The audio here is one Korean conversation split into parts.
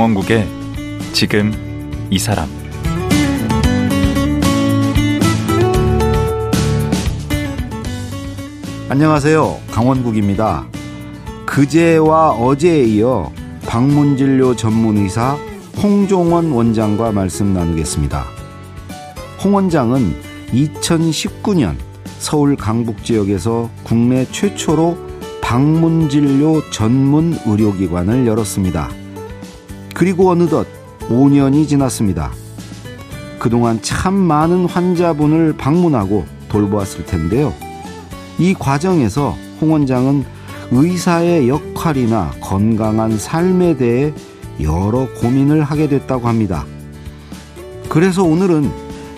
강원국의 지금 이 사람 안녕하세요. 강원국입니다. 그제와 어제에 이어 방문진료 전문의사 홍종원 원장과 말씀 나누겠습니다. 홍 원장은 2019년 서울 강북 지역에서 국내 최초로 방문진료 전문 의료기관을 열었습니다. 그리고 어느덧 5년이 지났습니다. 그동안 참 많은 환자분을 방문하고 돌보았을 텐데요. 이 과정에서 홍 원장은 의사의 역할이나 건강한 삶에 대해 여러 고민을 하게 됐다고 합니다. 그래서 오늘은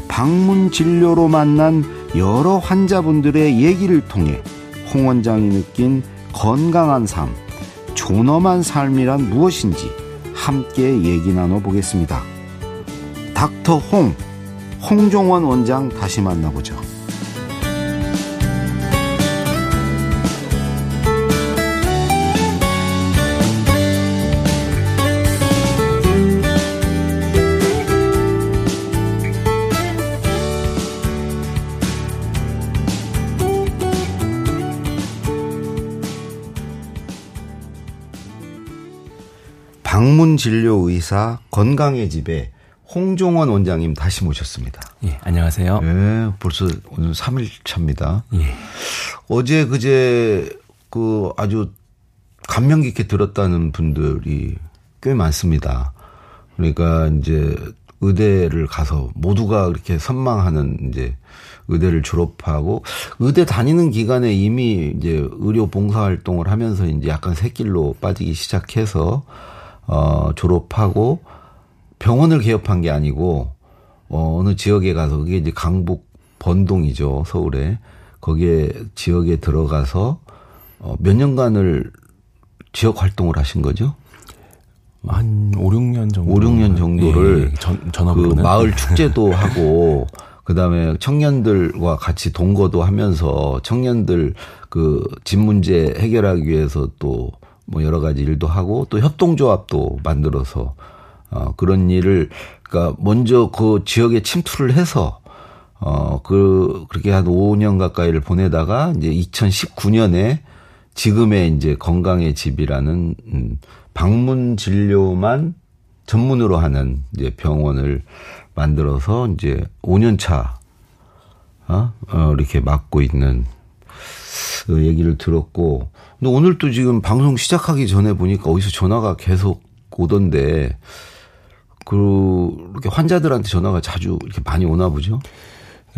방문 진료로 만난 여러 환자분들의 얘기를 통해 홍 원장이 느낀 건강한 삶, 존엄한 삶이란 무엇인지 함께 얘기 나눠보겠습니다. 닥터 홍, 홍종원 원장 다시 만나보죠. 방문 진료 의사 건강의 집에 홍종원 원장님 다시 모셨습니다. 예, 안녕하세요. 예, 벌써 오늘 3일 차입니다. 예. 어제 그제 그 아주 감명 깊게 들었다는 분들이 꽤 많습니다. 그러니까 이제 의대를 가서 모두가 그렇게 선망하는 이제 의대를 졸업하고 의대 다니는 기간에 이미 이제 의료 봉사 활동을 하면서 이제 약간 새길로 빠지기 시작해서 어 졸업하고 병원을 개업한 게 아니고 어 어느 지역에 가서 그게 이제 강북 번동이죠 서울에 거기에 지역에 들어가서 어 몇 년간을 지역 활동을 하신 거죠? 한 5, 6년 정도. 5, 6년 정도를 예, 전, 전업으로는. 그 마을 축제도 하고 그다음에 청년들과 같이 동거도 하면서 청년들 그 집 문제 해결하기 위해서 또 뭐 여러 가지 일도 하고 또 협동조합도 만들어서 어 그런 일을 그러니까 먼저 그 지역에 침투를 해서 어그 그렇게 한 5년 가까이를 보내다가 이제 2019년에 지금의 이제 건강의 집이라는 음 방문 진료만 전문으로 하는 이제 병원을 만들어서 이제 5년 차, 어, 어 이렇게 맡고 있는 그 얘기를 들었고, 근데 오늘 또 지금 방송 시작하기 전에 보니까 어디서 전화가 계속 오던데, 그, 이렇게 환자들한테 전화가 자주 이렇게 많이 오나 보죠?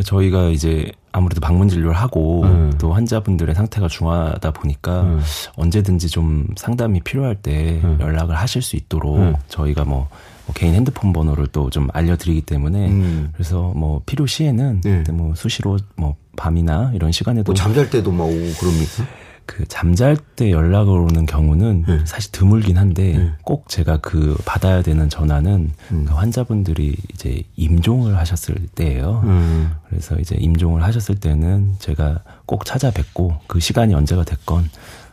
저희가 이제 아무래도 방문 진료를 하고 음. 또 환자분들의 상태가 중하다 보니까 음. 언제든지 좀 상담이 필요할 때 음. 연락을 하실 수 있도록 저희가 뭐, 뭐 개인 핸드폰 번호를 또 좀 알려드리기 때문에 그래서 뭐 필요 시에는 네. 뭐 수시로 뭐 밤이나 이런 시간에도 뭐 잠잘 때도 막 오고 그럽니까? 그 잠잘 때 연락을 오는 경우는 네. 사실 드물긴 한데 네. 꼭 제가 그 받아야 되는 전화는 음. 그 환자분들이 이제 임종을 하셨을 때예요. 음. 그래서 이제 임종을 하셨을 때는 제가 꼭 찾아뵙고 그 시간이 언제가 됐건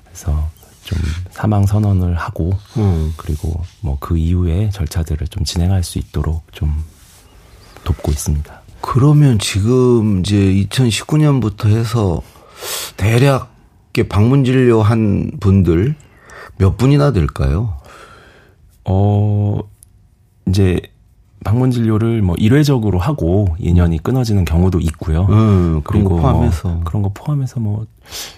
그래서 좀 사망 선언을 하고 음. 그리고 뭐 그 이후에 절차들을 좀 진행할 수 있도록 좀 돕고 있습니다. 그러면 지금 이제 2019년부터 해서 대략 방문 진료한 분들 몇 분이나 될까요? 어, 이제 방문 진료를 뭐 일회적으로 하고 인연이 끊어지는 경우도 있고요. 음, 그런 거 그리고 포함해서. 뭐 그런 거 포함해서 뭐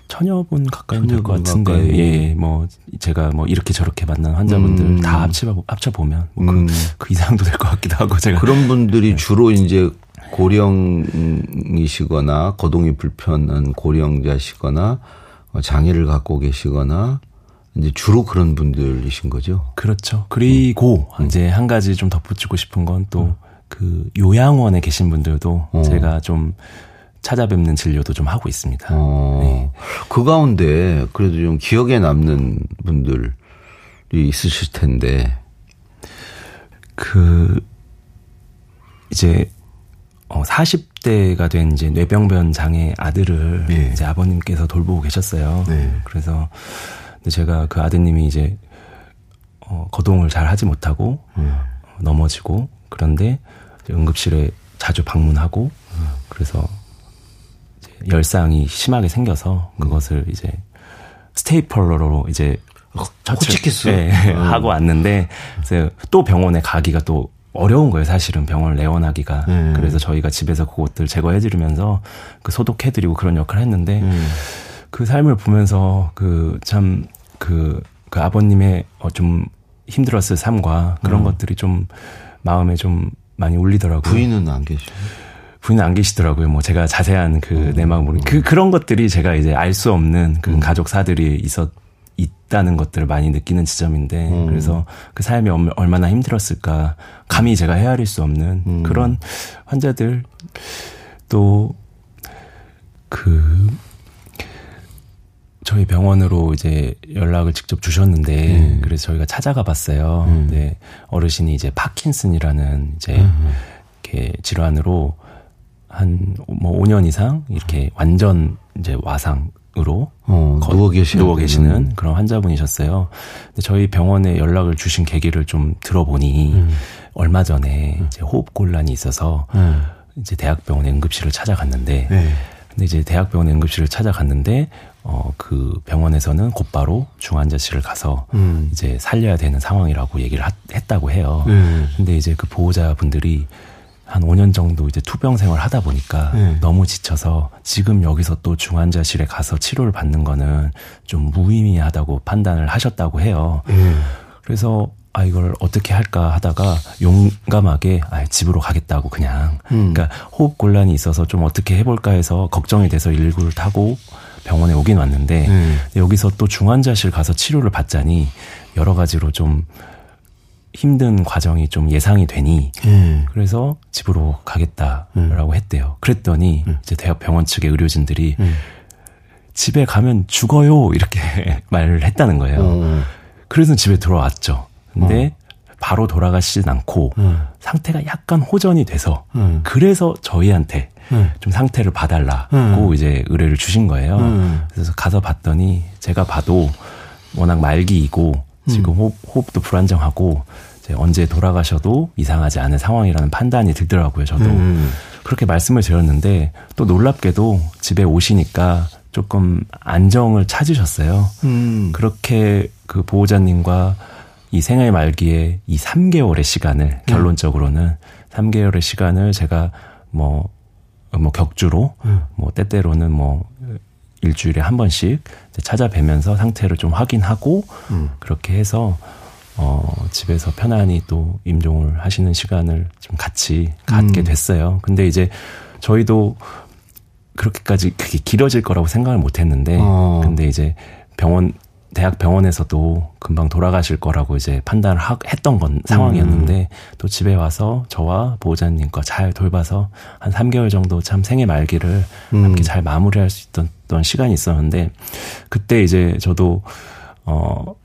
천여 분 가까이 될것분 같은데 가까이. 예, 뭐 제가 뭐 이렇게 저렇게 만난 환자분들 음. 다 합쳐 합쳐 보면 뭐 음. 그, 그 이상도 될 것 같기도 하고 제가 그런 분들이 주로 이제 고령이시거나 거동이 불편한 고령자시거나 어, 장애를 갖고 계시거나 이제 주로 그런 분들이신 거죠. 그렇죠. 그리고 음. 이제 한 가지 좀 덧붙이고 싶은 건 또그 요양원에 계신 분들도 어. 제가 좀 찾아뵙는 진료도 좀 하고 있습니다. 어, 네. 그 가운데 그래도 좀 기억에 남는 분들이 있으실 텐데. 그 이제 어 40 대가 된 이제 뇌병변 장애 아들을 예. 이제 아버님께서 돌보고 계셨어요. 네. 그래서 근데 제가 그 아드님이 이제 어, 거동을 잘 하지 못하고 음. 넘어지고 그런데 응급실에 자주 방문하고 음. 그래서 열상이 심하게 생겨서 그것을 이제 스테이플러로 이제 호치키스 네, 하고 왔는데 그래서 또 병원에 가기가 또 어려운 거예요, 사실은 병원을 내원하기가. 음. 그래서 저희가 집에서 그것들 제거해 드리면서 그 소독해 드리고 그런 역할을 했는데 음. 그 삶을 보면서 그 참 그, 그 아버님의 어좀 힘들었을 삶과 그런 음. 것들이 좀 마음에 좀 많이 울리더라고요. 부인은 안 계시요? 부인은 안 계시더라고요. 뭐 제가 자세한 그내 마음을 그 그런 것들이 제가 이제 알 수 없는 그 음. 가족사들이 있었 있다는 것들을 많이 느끼는 지점인데 음. 그래서 그 삶이 얼마나 힘들었을까 감히 제가 헤아릴 수 없는 음. 그런 환자들 또 그 저희 병원으로 이제 연락을 직접 주셨는데 음. 그래서 저희가 찾아가 봤어요. 음. 근데 어르신이 이제 파킨슨이라는 이제 음. 이렇게 질환으로 한 뭐 5년 이상 이렇게 완전 이제 와상 으로 어, 누워 계시는 누워 계시는 그런 환자분이셨어요. 근데 저희 병원에 연락을 주신 계기를 좀 들어보니 음. 얼마 전에 음. 이제 호흡 곤란이 있어서 음. 이제 대학병원에 응급실을 찾아갔는데 네. 근데 이제 대학병원에 응급실을 찾아갔는데 어그 병원에서는 곧바로 중환자실을 가서 음. 이제 살려야 되는 상황이라고 얘기를 하, 했다고 해요. 음. 근데 이제 그 보호자분들이 한 5년 정도 이제 투병 생활 하다 보니까 네. 너무 지쳐서 지금 여기서 또 중환자실에 가서 치료를 받는 거는 좀 무의미하다고 판단을 하셨다고 해요. 네. 그래서 아 이걸 어떻게 할까 하다가 용감하게 아 집으로 가겠다고 그냥 음. 그러니까 호흡 곤란이 있어서 좀 어떻게 해볼까 해서 걱정이 돼서 일구를 타고 병원에 오긴 왔는데 음. 여기서 또 중환자실 가서 치료를 받자니 여러 가지로 좀 힘든 과정이 좀 예상이 되니 음. 그래서 집으로 가겠다라고 음. 했대요. 그랬더니 음. 이제 대학 병원 측의 의료진들이 음. 집에 가면 죽어요 이렇게 말을 했다는 거예요. 어. 그래서 집에 들어왔죠. 근데 어. 바로 돌아가시진 않고 음. 상태가 약간 호전이 돼서 음. 그래서 저희한테 좀 상태를 봐달라고 이제 의뢰를 주신 거예요. 그래서 가서 봤더니 제가 봐도 워낙 말기이고 지금 음. 호흡, 호흡도 불안정하고 이제 언제 돌아가셔도 이상하지 않은 상황이라는 판단이 들더라고요. 저도 음. 그렇게 말씀을 드렸는데 또 놀랍게도 집에 오시니까 조금 안정을 찾으셨어요. 음. 그렇게 그 보호자님과 이 생애 말기에 이 3개월의 시간을 음. 결론적으로는 3개월의 시간을 제가 뭐, 뭐 격주로 음. 뭐 때때로는 뭐 일주일에 한 번씩 찾아뵈면서 상태를 좀 확인하고 음. 그렇게 해서 어 집에서 편안히 또 임종을 하시는 시간을 좀 같이 갖게 음. 됐어요. 근데 이제 저희도 그렇게까지 그게 길어질 거라고 생각을 못 했는데 어. 근데 이제 병원 대학 병원에서도 금방 돌아가실 거라고 이제 판단을 하, 했던 건 상황이었는데 음. 또 집에 와서 저와 보호자님과 잘 돌봐서 한 3개월 정도 참 생애 말기를 음. 함께 잘 마무리할 수 있던 시간이 있었는데 그때 이제 저도 어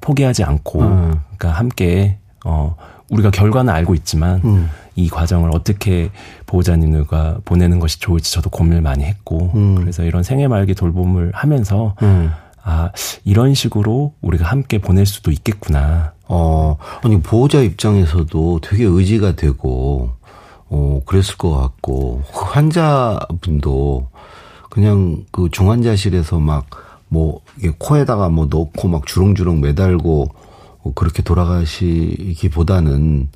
포기하지 않고 음. 그러니까 함께 어 우리가 결과는 알고 있지만 음. 이 과정을 어떻게 보호자님들과 보내는 것이 좋을지 저도 고민을 많이 했고 음. 그래서 이런 생애 말기 돌봄을 하면서 음. 아, 이런 식으로 우리가 함께 보낼 수도 있겠구나. 어, 아니, 보호자 입장에서도 되게 의지가 되고, 어, 그랬을 것 같고, 환자분도 그냥 그 중환자실에서 막, 뭐, 코에다가 뭐 넣고 막 주렁주렁 매달고, 어, 그렇게 돌아가시기보다는,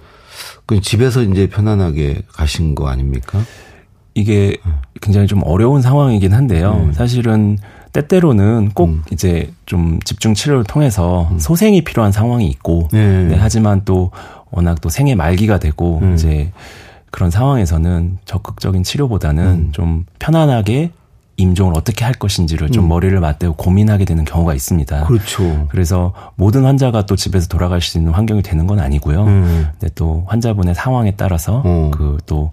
그 집에서 이제 편안하게 가신 거 아닙니까? 이게 굉장히 좀 어려운 상황이긴 한데요. 음. 사실은 때때로는 꼭 음. 이제 좀 집중 치료를 통해서 음. 소생이 필요한 상황이 있고, 네. 네, 하지만 또 워낙 또 생애 말기가 되고 음. 이제 그런 상황에서는 적극적인 치료보다는 음. 좀 편안하게 임종을 어떻게 할 것인지를 좀 음. 머리를 맞대고 고민하게 되는 경우가 있습니다. 그렇죠. 그래서 모든 환자가 또 집에서 돌아갈 수 있는 환경이 되는 건 아니고요. 음. 근데 또 환자분의 상황에 따라서 어. 그또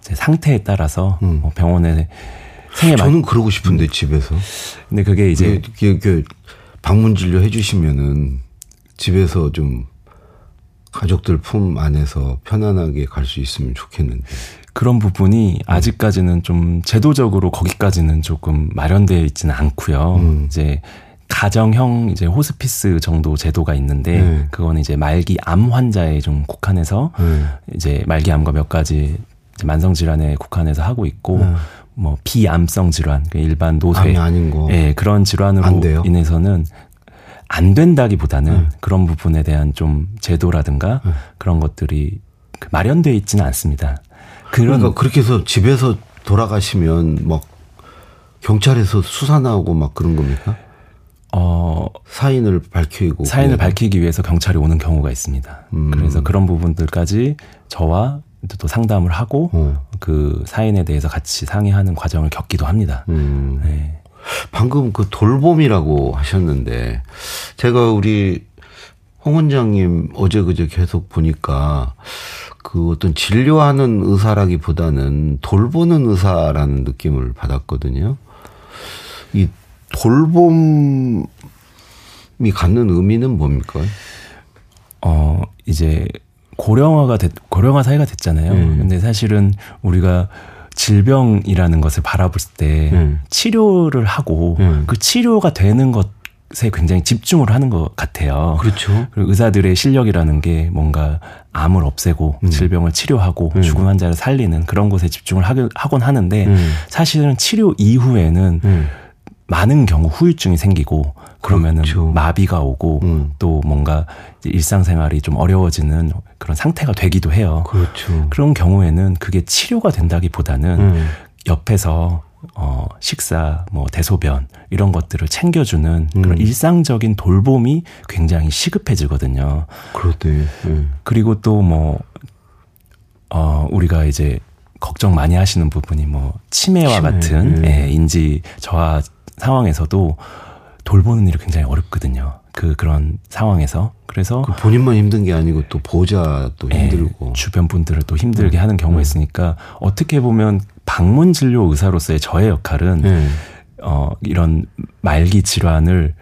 상태에 따라서 음. 뭐 병원에 생애 저는 말... 그러고 싶은데 집에서. 근데 그게 이제 그게, 그게 방문 진료 해주시면은 집에서 좀 가족들 품 안에서 편안하게 갈 수 있으면 좋겠는데. 그런 부분이 아직까지는 좀 제도적으로 거기까지는 조금 마련되어 있지는 않고요. 음. 이제 가정형 이제 호스피스 정도 제도가 있는데 네. 그거는 이제 말기 암 환자에 좀 국한해서 네. 이제 말기 암과 몇 가지 만성 질환에 국한해서 하고 있고 네. 뭐 비암성 질환, 그 일반 노쇠, 아닌 거. 예, 그런 질환으로 인해서는 안 된다기보다는 네. 그런 부분에 대한 좀 제도라든가 네. 그런 것들이 그 마련돼 있지는 않습니다. 그러니까 그렇게 해서 집에서 돌아가시면 막 경찰에서 수사 나오고 막 그런 겁니까? 어 사인을 밝히고 사인을 밝히기 위해서 경찰이 오는 경우가 있습니다. 음. 그래서 그런 부분들까지 저와 또 상담을 하고 어. 그 사인에 대해서 같이 상의하는 과정을 겪기도 합니다. 음. 네. 방금 그 돌봄이라고 하셨는데 제가 우리 홍 원장님 어제 그제 계속 보니까 그 어떤 진료하는 의사라기보다는 돌보는 의사라는 느낌을 받았거든요. 이 돌봄이 갖는 의미는 뭡니까? 어, 이제 고령화가 됐, 고령화 사회가 됐잖아요. 음. 근데 사실은 우리가 질병이라는 것을 바라볼 때 음. 치료를 하고 음. 그 치료가 되는 것 에 굉장히 집중을 하는 것 같아요. 그렇죠. 그리고 의사들의 실력이라는 게 뭔가 암을 없애고 음. 질병을 치료하고 음. 죽은 환자를 살리는 그런 곳에 집중을 하곤 하는데 음. 사실은 치료 이후에는 음. 많은 경우 후유증이 생기고 그러면은 그렇죠. 마비가 오고 음. 또 뭔가 일상생활이 좀 어려워지는 그런 상태가 되기도 해요. 그렇죠. 그런 경우에는 그게 치료가 된다기보다는 음. 옆에서 어 식사, 뭐 대소변 이런 것들을 챙겨주는 음. 그런 일상적인 돌봄이 굉장히 시급해지거든요. 그렇대. 음. 그리고 또뭐 어 우리가 이제 걱정 많이 하시는 부분이 뭐 치매와 치매. 같은 예, 인지 저하 상황에서도 돌보는 일이 굉장히 어렵거든요. 그 그런 상황에서 그래서 그 본인만 힘든 게 아니고 또 보호자도 예, 힘들고 주변 분들을 또 힘들게 음. 하는 경우가 음. 있으니까 어떻게 보면 방문 진료 의사로서의 저의 역할은 음. 어 이런 말기 질환을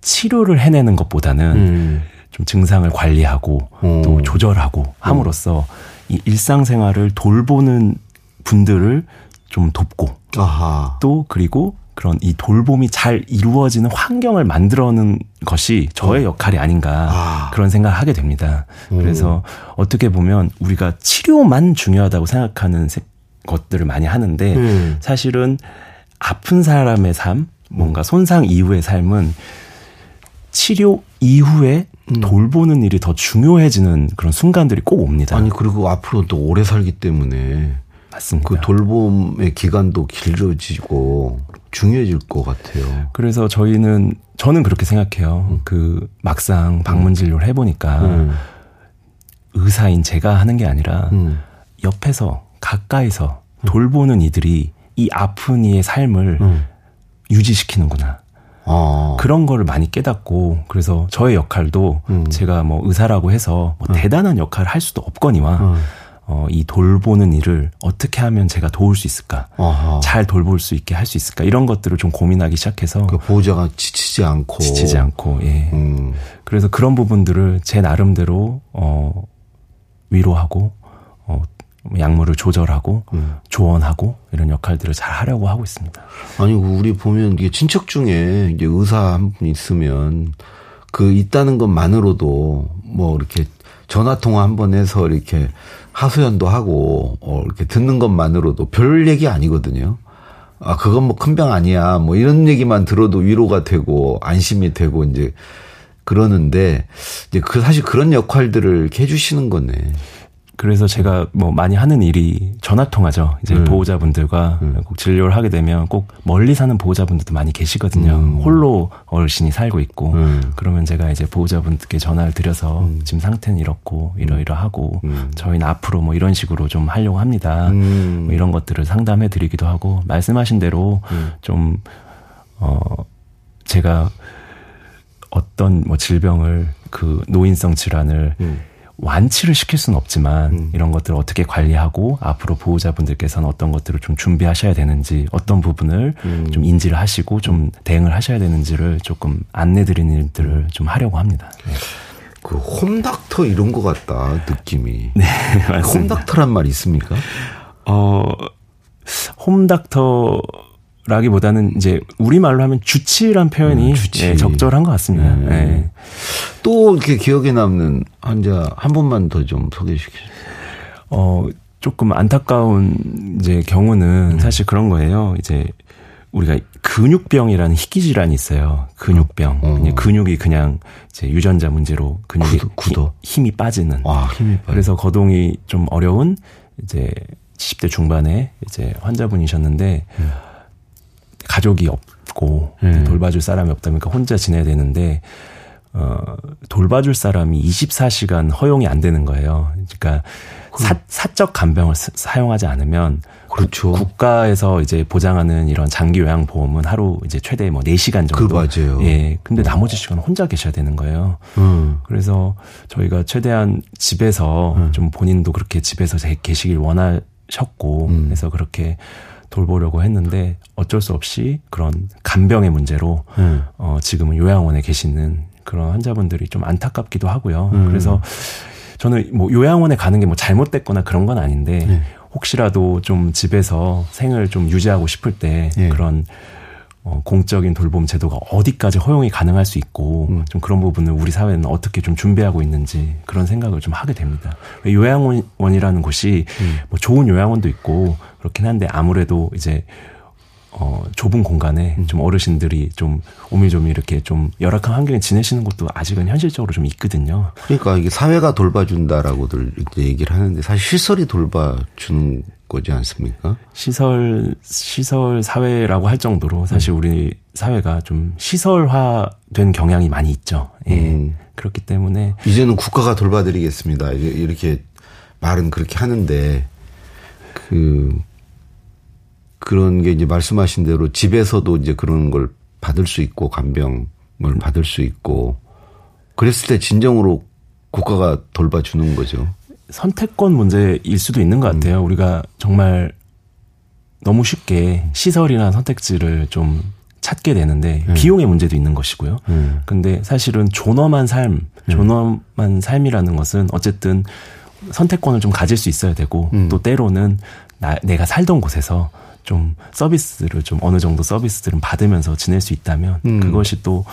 치료를 해내는 것보다는 음. 좀 증상을 관리하고 오. 또 조절하고 함으로써 이 일상생활을 돌보는 분들을 좀 돕고 아하. 또 그리고 그런 이 돌봄이 잘 이루어지는 환경을 만들어는 것이 저의 음. 역할이 아닌가 아. 그런 생각을 하게 됩니다. 음. 그래서 어떻게 보면 우리가 치료만 중요하다고 생각하는 것들을 많이 하는데 음. 사실은 아픈 사람의 삶, 뭔가 손상 이후의 삶은 치료 이후에 음. 돌보는 일이 더 중요해지는 그런 순간들이 꼭 옵니다. 아니 그리고 앞으로 또 오래 살기 때문에 맞습니다. 그 돌봄의 기간도 길어지고 중요해질 것 같아요. 그래서 저희는 저는 그렇게 생각해요. 음. 그 막상 방문 진료를 해보니까 음. 의사인 제가 하는 게 아니라 음. 옆에서 가까이서 음. 돌보는 이들이 이 아픈 이의 삶을 음. 유지시키는구나. 아. 그런 거를 많이 깨닫고 그래서 저의 역할도 음. 제가 뭐 의사라고 해서 뭐 대단한 역할을 할 수도 없거니와 어, 이 돌보는 일을 어떻게 하면 제가 도울 수 있을까? 아하. 잘 돌볼 수 있게 할 수 있을까? 이런 것들을 좀 고민하기 시작해서. 그 보호자가 지치지 않고. 지치지 않고, 예. 음. 그래서 그런 부분들을 제 나름대로, 어, 위로하고, 어, 약물을 조절하고, 음. 조언하고, 이런 역할들을 잘 하려고 하고 있습니다. 아니, 우리 보면 이게 친척 중에 이제 의사 한 분 있으면 그 있다는 것만으로도 뭐 이렇게 전화 통화 한 번 해서 이렇게 하소연도 하고 어 이렇게 듣는 것만으로도 별 얘기 아니거든요. 아 그건 뭐 큰 병 아니야. 뭐 이런 얘기만 들어도 위로가 되고 안심이 되고 이제 그러는데 이제 그 사실 그런 역할들을 이렇게 해주시는 거네. 그래서 제가 뭐 많이 하는 일이 전화 통화죠. 이제 음. 보호자분들과 음. 꼭 진료를 하게 되면 꼭 멀리 사는 보호자분들도 많이 계시거든요. 음. 홀로 어르신이 살고 있고 음. 그러면 제가 이제 보호자분들께 전화를 드려서 음. 지금 상태는 이렇고 이러이러하고 음. 저희는 앞으로 뭐 이런 식으로 좀 하려고 합니다. 뭐 이런 것들을 상담해 드리기도 하고 말씀하신 대로 좀 어 제가 어떤 뭐 질병을 그 노인성 질환을 완치를 시킬 수는 없지만 음. 이런 것들을 어떻게 관리하고 앞으로 보호자분들께서는 어떤 것들을 좀 준비하셔야 되는지 어떤 부분을 음. 좀 인지를 하시고 좀 대응을 하셔야 되는지를 조금 안내드리는 일들을 좀 하려고 합니다. 네. 그 홈닥터 이런 것 같다 느낌이. 네, 맞습니다. 홈닥터란 말 있습니까? 어, 홈닥터 라기보다는 이제 우리말로 하면 주치란 표현이 음, 주치. 예, 적절한 것 같습니다. 음. 예. 또 이렇게 기억에 남는 환자 한 분만 더 좀 소개해 주시죠. 어, 조금 안타까운 이제 경우는 음. 사실 그런 거예요. 이제 우리가 근육병이라는 희귀 질환이 있어요. 근육병. 어. 그냥 근육이 그냥 이제 유전자 문제로 근육이 굳어, 굳어. 힘이 빠지는. 와, 힘이. 그래서 거동이 좀 어려운 이제 70대 중반에 이제 환자분이셨는데 음. 가족이 없고 음. 돌봐줄 사람이 없다 보니까 혼자 지내야 되는데 어 돌봐줄 사람이 24시간 허용이 안 되는 거예요. 그러니까 사, 사적 간병을 사 용하지 않으면 그렇죠. 국가에서 이제 보장하는 이런 장기 요양 보험은 하루 이제 최대 뭐 4시간 정도. 그 맞아요. 예. 근데 나머지 시간 혼자 계셔야 되는 거예요. 음. 그래서 저희가 최대한 집에서 음. 좀 본인도 그렇게 집에서 계시길 원하셨고 음. 그래서 그렇게 돌보려고 했는데 어쩔 수 없이 그런 간병의 문제로 음. 어 지금은 요양원에 계시는 그런 환자분들이 좀 안타깝기도 하고요. 음. 그래서 저는 뭐 요양원에 가는 게 뭐 잘못됐거나 그런 건 아닌데 네. 혹시라도 좀 집에서 생을 좀 유지하고 싶을 때 네. 그런 어, 공적인 돌봄 제도가 어디까지 허용이 가능할 수 있고 음. 좀 그런 부분을 우리 사회는 어떻게 좀 준비하고 있는지 그런 생각을 좀 하게 됩니다. 요양원이라는 곳이 음. 뭐 좋은 요양원도 있고 그렇긴 한데 아무래도 이제 어, 좁은 공간에 음. 좀 어르신들이 좀 오밀조밀 이렇게 좀 열악한 환경에 지내시는 것도 아직은 현실적으로 좀 있거든요. 그러니까 이게 사회가 돌봐준다라고들 얘기를 하는데 사실 시설이 돌봐주는 거지 않습니까? 시설, 시설 사회라고 할 정도로 사실 음. 우리 사회가 좀 시설화된 경향이 많이 있죠. 예. 음. 그렇기 때문에. 이제는 국가가 돌봐드리겠습니다. 이렇게 말은 그렇게 하는데 그 그런 게 이제 말씀하신 대로 집에서도 이제 그런 걸 받을 수 있고 간병을 받을 수 있고 그랬을 때 진정으로 국가가 돌봐주는 거죠. 선택권 문제일 수도 있는 것 같아요. 음. 우리가 정말 너무 쉽게 시설이나 선택지를 좀 찾게 되는데 음. 비용의 문제도 있는 것이고요. 음. 근데 사실은 존엄한 삶, 음. 존엄한 삶이라는 것은 어쨌든 선택권을 좀 가질 수 있어야 되고 음. 또 때로는 나, 내가 살던 곳에서 좀 서비스를 좀 어느 정도 서비스들은 받으면서 지낼 수 있다면 음. 그것이 또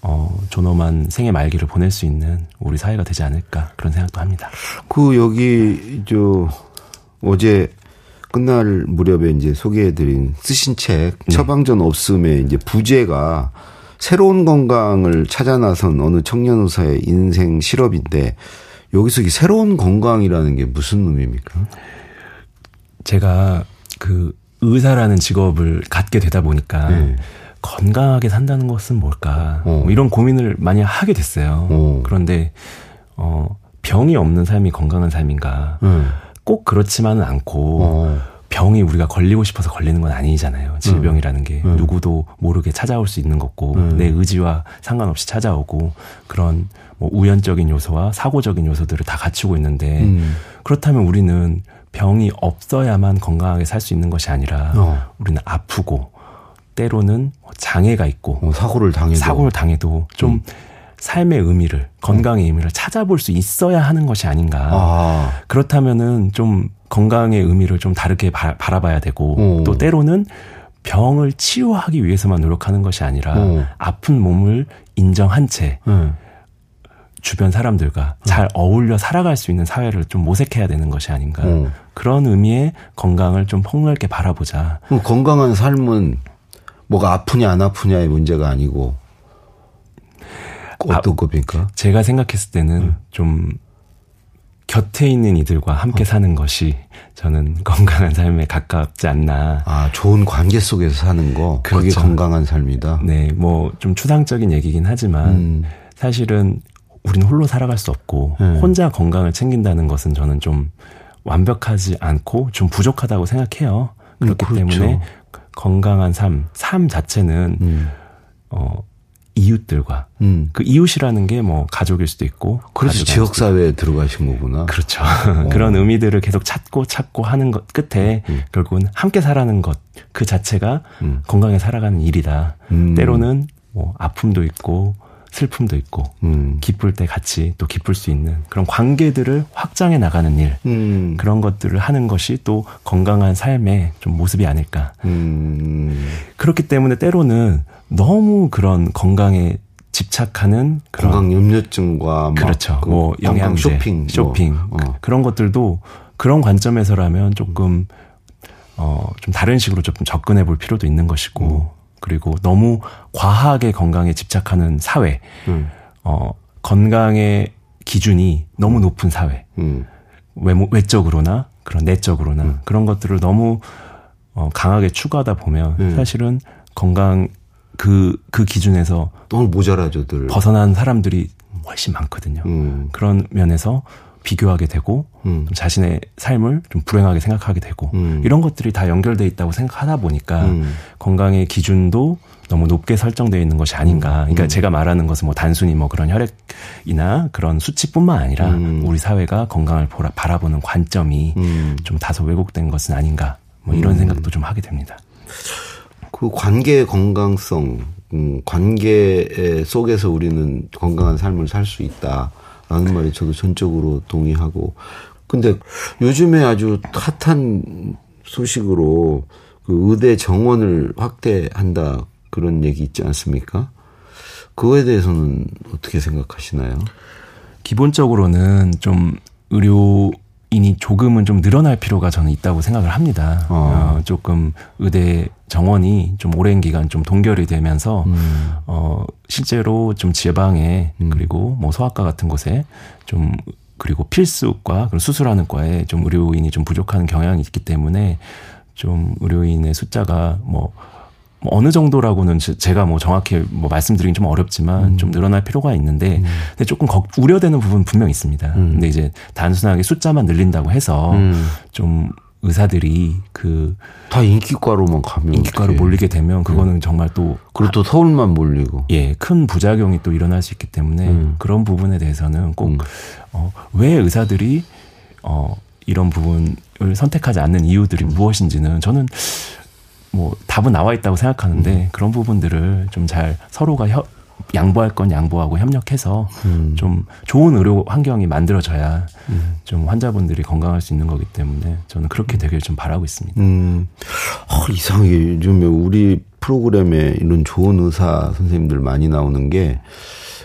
어, 존엄한 생의 말기를 보낼 수 있는 우리 사회가 되지 않을까 그런 생각도 합니다. 그 여기 저 어제 끝날 무렵에 이제 소개해드린 쓰신 책 네. 처방전 없음에 이제 부제가 새로운 건강을 찾아 나선 어느 청년 의사의 인생 실업인데 여기서 이 새로운 건강이라는 게 무슨 의미입니까? 제가 그 의사라는 직업을 갖게 되다 보니까 네. 건강하게 산다는 것은 뭘까 어. 뭐 이런 고민을 많이 하게 됐어요. 어. 그런데 어 병이 없는 삶이 건강한 삶인가? 음. 꼭 그렇지만은 않고 어. 병이 우리가 걸리고 싶어서 걸리는 건 아니잖아요. 질병이라는 게 음. 누구도 모르게 찾아올 수 있는 거고 음. 내 의지와 상관없이 찾아오고 그런 뭐 우연적인 요소와 사고적인 요소들을 다 갖추고 있는데 음. 그렇다면 우리는 병이 없어야만 건강하게 살 수 있는 것이 아니라 어. 우리는 아프고 때로는 뭐 장애가 있고 어, 사고를 당해도 사고를 당해도 좀 음. 삶의 의미를 건강의 음. 의미를 찾아볼 수 있어야 하는 것이 아닌가. 아. 그렇다면은 좀 건강의 의미를 좀 다르게 바, 라봐야 되고 어. 또 때로는 병을 치유하기 위해서만 노력하는 것이 아니라 어. 아픈 몸을 인정한 채 음. 주변 사람들과 잘 어울려 살아갈 수 있는 사회를 좀 모색해야 되는 것이 아닌가. 음. 그런 의미의 건강을 좀 폭넓게 바라보자. 건강한 삶은 뭐가 아프냐 안 아프냐의 문제가 아니고 어떤 아, 겁니까? 제가 생각했을 때는 음. 좀 곁에 있는 이들과 함께 어. 사는 것이 저는 건강한 삶에 가깝지 않나. 아, 좋은 관계 속에서 사는 거. 그렇죠. 그게 건강한 삶이다. 네, 뭐 좀 추상적인 얘기긴 하지만 음. 사실은 우리는 홀로 살아갈 수 없고 네. 혼자 건강을 챙긴다는 것은 저는 좀 완벽하지 않고 좀 부족하다고 생각해요. 그렇기 음, 그렇죠. 때문에 건강한 삶, 삶 자체는 음. 어 이웃들과 음. 그 이웃이라는 게 뭐 가족일 수도 있고 그렇지 지역 사회에 들어가신 거구나. 그렇죠. 그런 의미들을 계속 찾고 찾고 하는 것 끝에 음. 결국은 함께 살아가는 것 그 자체가 음. 건강에 살아가는 일이다. 음. 때로는 뭐 아픔도 있고 슬픔도 있고 음. 기쁠 때 같이 또 기쁠 수 있는 그런 관계들을 확장해 나가는 일 음. 그런 것들을 하는 것이 또 건강한 삶의 좀 모습이 아닐까 음. 그렇기 때문에 때로는 너무 그런 건강에 집착하는 그런 건강 염려증과 그렇죠 뭐 영양제 쇼핑 쇼핑 뭐. 어. 그런 것들도 그런 관점에서라면 조금 어 좀 다른 식으로 좀 접근해 볼 필요도 있는 것이고 음. 그리고 너무 과하게 건강에 집착하는 사회, 음. 어, 건강의 기준이 너무 높은 사회, 음. 외모, 외적으로나 그런 내적으로나 음. 그런 것들을 너무 어, 강하게 추구하다 보면 음. 사실은 건강 그, 그 기준에서 너무 모자라죠, 들. 벗어난 사람들이 훨씬 많거든요. 음. 그런 면에서 비교하게 되고 음. 자신의 삶을 좀 불행하게 생각하게 되고 음. 이런 것들이 다 연결돼 있다고 생각하다 보니까 음. 건강의 기준도 너무 높게 설정되어 있는 것이 아닌가. 음. 그러니까 음. 제가 말하는 것은 뭐 단순히 뭐 그런 혈액이나 그런 수치뿐만 아니라 음. 우리 사회가 건강을 보라, 바라보는 관점이 좀 다소 왜곡된 것은 아닌가. 뭐 이런 생각도 좀 하게 됩니다. 그 관계 건강성, 관계 속에서 우리는 건강한 삶을 살 수 있다. 라는 말이 저도 전적으로 동의하고. 근데 요즘에 아주 핫한 소식으로 그 의대 정원을 확대한다 그런 얘기 있지 않습니까? 그거에 대해서는 어떻게 생각하시나요? 기본적으로는 좀 의료 인이 조금은 좀 늘어날 필요가 저는 있다고 생각을 합니다. 어. 어 조금 의대 정원이 좀 오랜 기간 좀 동결이 되면서 음. 어 실제로 좀 지방에 음. 그리고 뭐 소아과 같은 곳에 좀 그리고 필수과 그런 수술하는 과에 좀 의료인이 좀 부족한 경향이 있기 때문에 좀 의료인의 숫자가 뭐, 뭐 어느 정도라고는 제가 뭐 정확히 뭐 말씀드리긴 좀 어렵지만 음. 좀 늘어날 필요가 있는데 음. 근데 조금 걱, 우려되는 부분 분명 있습니다. 음. 근데 이제 단순하게 숫자만 늘린다고 해서 음. 좀 의사들이 그 다 인기과로만 가면 인기과로 어떡해. 몰리게 되면 그거는 음. 정말 또 그리고 또 서울만 몰리고 예 큰 부작용이 또 일어날 수 있기 때문에 음. 그런 부분에 대해서는 꼭왜 음. 어, 의사들이 어 이런 부분을 선택하지 않는 이유들이 무엇인지는 저는 뭐 답은 나와 있다고 생각하는데 음. 그런 부분들을 좀 잘 서로가 협, 양보할 건 양보하고 협력해서 음. 좀 좋은 의료 환경이 만들어져야 음. 좀 환자분들이 건강할 수 있는 거기 때문에 저는 그렇게 되길 좀 바라고 있습니다. 음. 어, 이상하게 요즘에 우리 프로그램에 이런 좋은 의사 선생님들 많이 나오는 게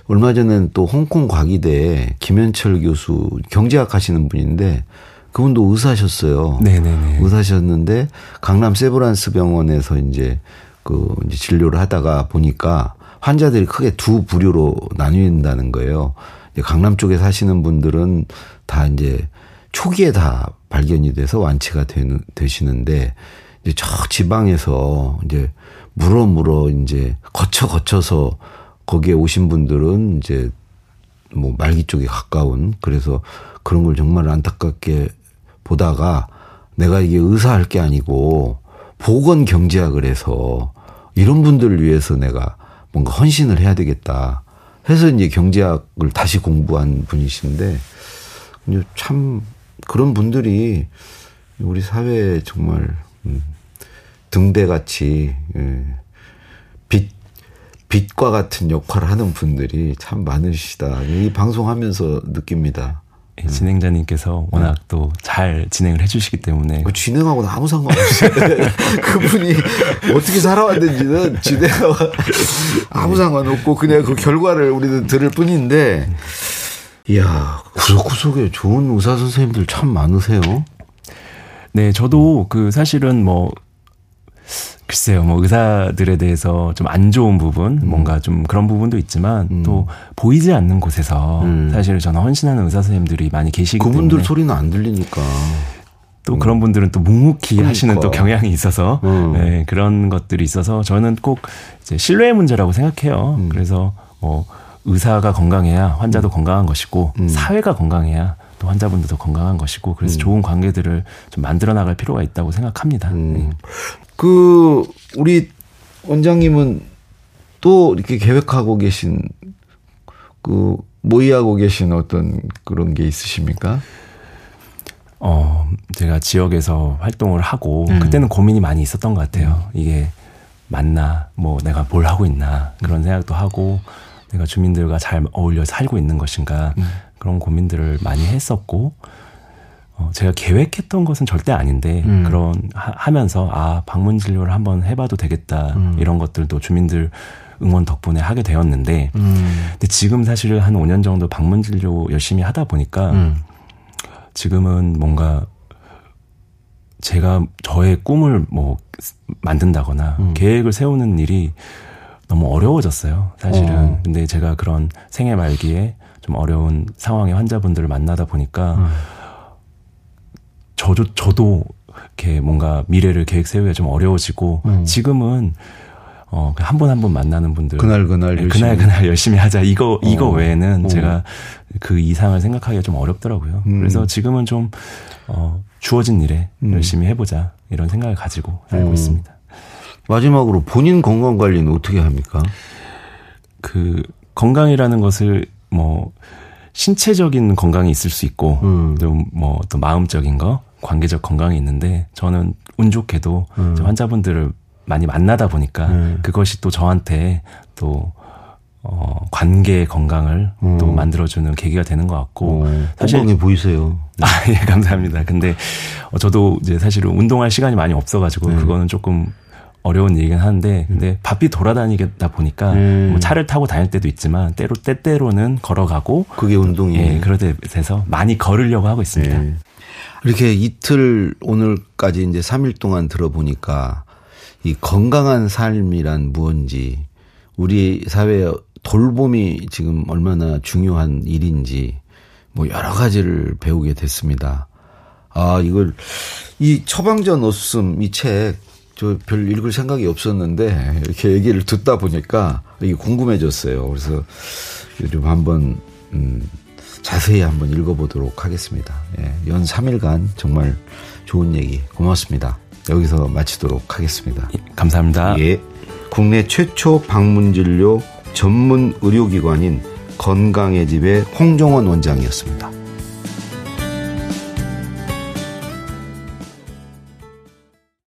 얼마 전에는 또 홍콩 과기대 김현철 교수 경제학 하시는 분인데 그분도 의사셨어요. 네네네. 의사셨는데 강남 세브란스 병원에서 이제 그 이제 진료를 하다가 보니까 환자들이 크게 두 부류로 나뉘는다는 거예요. 강남 쪽에 사시는 분들은 다 이제 초기에 다 발견이 돼서 완치가 되는, 되시는데 이제 저 지방에서 이제 물어 물어 이제 거쳐 거쳐서 거기에 오신 분들은 이제 뭐 말기 쪽에 가까운 그래서 그런 걸 정말 안타깝게 보다가 내가 이게 의사할 게 아니고 보건 경제학을 해서 이런 분들을 위해서 내가 뭔가 헌신을 해야 되겠다 해서 이제 경제학을 다시 공부한 분이신데 참 그런 분들이 우리 사회에 정말 음, 등대같이 예, 빛 빛과 같은 역할을 하는 분들이 참 많으시다. 이 방송하면서 느낍니다. 예, 진행자님께서 워낙 네. 또잘 진행을 해주시기 때문에 그 진행하고는 아무 상관없어요. 그분이 어떻게 살아왔는지는 진행하고 아무 상관없고 그냥 그 결과를 우리는 들을 뿐인데 이야 구석구석에 좋은 의사 선생님들 참 많으세요. 네, 저도 그 사실은 뭐 글쎄요, 뭐 의사들에 대해서 좀 안 좋은 부분, 음. 뭔가 좀 그런 부분도 있지만 음. 또 보이지 않는 곳에서 음. 사실 저는 헌신하는 의사 선생님들이 많이 계시기 그분들 때문에 그분들 소리는 안 들리니까. 또 음. 그런 분들은 또 묵묵히 그러니까. 하시는 또 경향이 있어서 음. 네, 그런 것들이 있어서 저는 꼭 이제 신뢰의 문제라고 생각해요. 음. 그래서 뭐 의사가 건강해야 환자도 건강한 것이고 사회가 건강해야 또 환자분들도 건강한 것이고 그래서 좋은 관계들을 좀 만들어 나갈 필요가 있다고 생각합니다. 네. 그 우리 원장님은 또 이렇게 계획하고 계신 그 모의하고 계신 어떤 그런 게 있으십니까? 어, 제가 지역에서 활동을 하고 음. 그때는 고민이 많이 있었던 것 같아요. 이게 맞나, 뭐 내가 뭘 하고 있나 그런 생각도 하고 내가 주민들과 잘 어울려 살고 있는 것인가 음. 그런 고민들을 많이 했었고 어, 제가 계획했던 것은 절대 아닌데 음. 그런 하, 면서아 방문 진료를 한번 해봐도 되겠다 음. 이런 것들도 주민들 응원 덕분에 하게 되었는데 음. 근데 지금 사실 한 5년 정도 방문 진료 열심히 하다 보니까 음. 지금은 뭔가 제가 저의 꿈을 뭐 만든다거나 음. 계획을 세우는 일이 너무 어려워졌어요. 사실은. 어. 근데 제가 그런 생애 말기에 좀 어려운 상황의 환자분들을 만나다 보니까 음. 저도 저도 이렇게 뭔가 미래를 계획 세우기가 좀 어려워지고 음. 지금은 어, 한 번 한 번 만나는 분들. 그날 그날 네, 열심히. 그날 그날 열심히 하자. 이거, 이거 어. 외에는 어. 제가 그 이상을 생각하기가 좀 어렵더라고요. 음. 그래서 지금은 좀, 어, 주어진 일에 음. 열심히 해보자. 이런 생각을 가지고 살고 어. 있습니다. 마지막으로 본인 건강 관리는 어떻게 합니까? 그, 건강이라는 것을 뭐, 신체적인 건강이 있을 수 있고, 음. 좀뭐 또 마음적인 거, 관계적 건강이 있는데, 저는 운 좋게도 음. 환자분들을 많이 만나다 보니까 음. 그것이 또 저한테 또 어, 관계 건강을 음. 또 만들어주는 계기가 되는 것 같고. 어, 사실. 건강해 보이세요. 네. 아, 예, 감사합니다. 근데 어, 저도 이제 사실은 운동할 시간이 많이 없어가지고 네. 그거는 조금 어려운 일이긴 한데, 근데 음. 바삐 돌아다니다 보니까 음. 뭐 차를 타고 다닐 때도 있지만 때로 때때로는 걸어가고. 그게 운동이에요. 예, 그러다 돼서 많이 걸으려고 하고 있습니다. 네. 이렇게 이틀 오늘까지 이제 3일 동안 들어보니까 이 건강한 삶이란 무언지 우리 사회에 돌봄이 지금 얼마나 중요한 일인지 뭐 여러 가지를 배우게 됐습니다. 아, 이걸 이 처방전 없음 이 책 저 별 읽을 생각이 없었는데 이렇게 얘기를 듣다 보니까 이게 궁금해졌어요. 그래서 좀 한번 음 자세히 한번 읽어보도록 하겠습니다. 예, 연 3일간 정말 좋은 얘기 고맙습니다. 여기서 마치도록 하겠습니다. 예, 감사합니다. 예. 국내 최초 방문 진료 전문 의료기관인 건강의 집의 홍종원 원장이었습니다.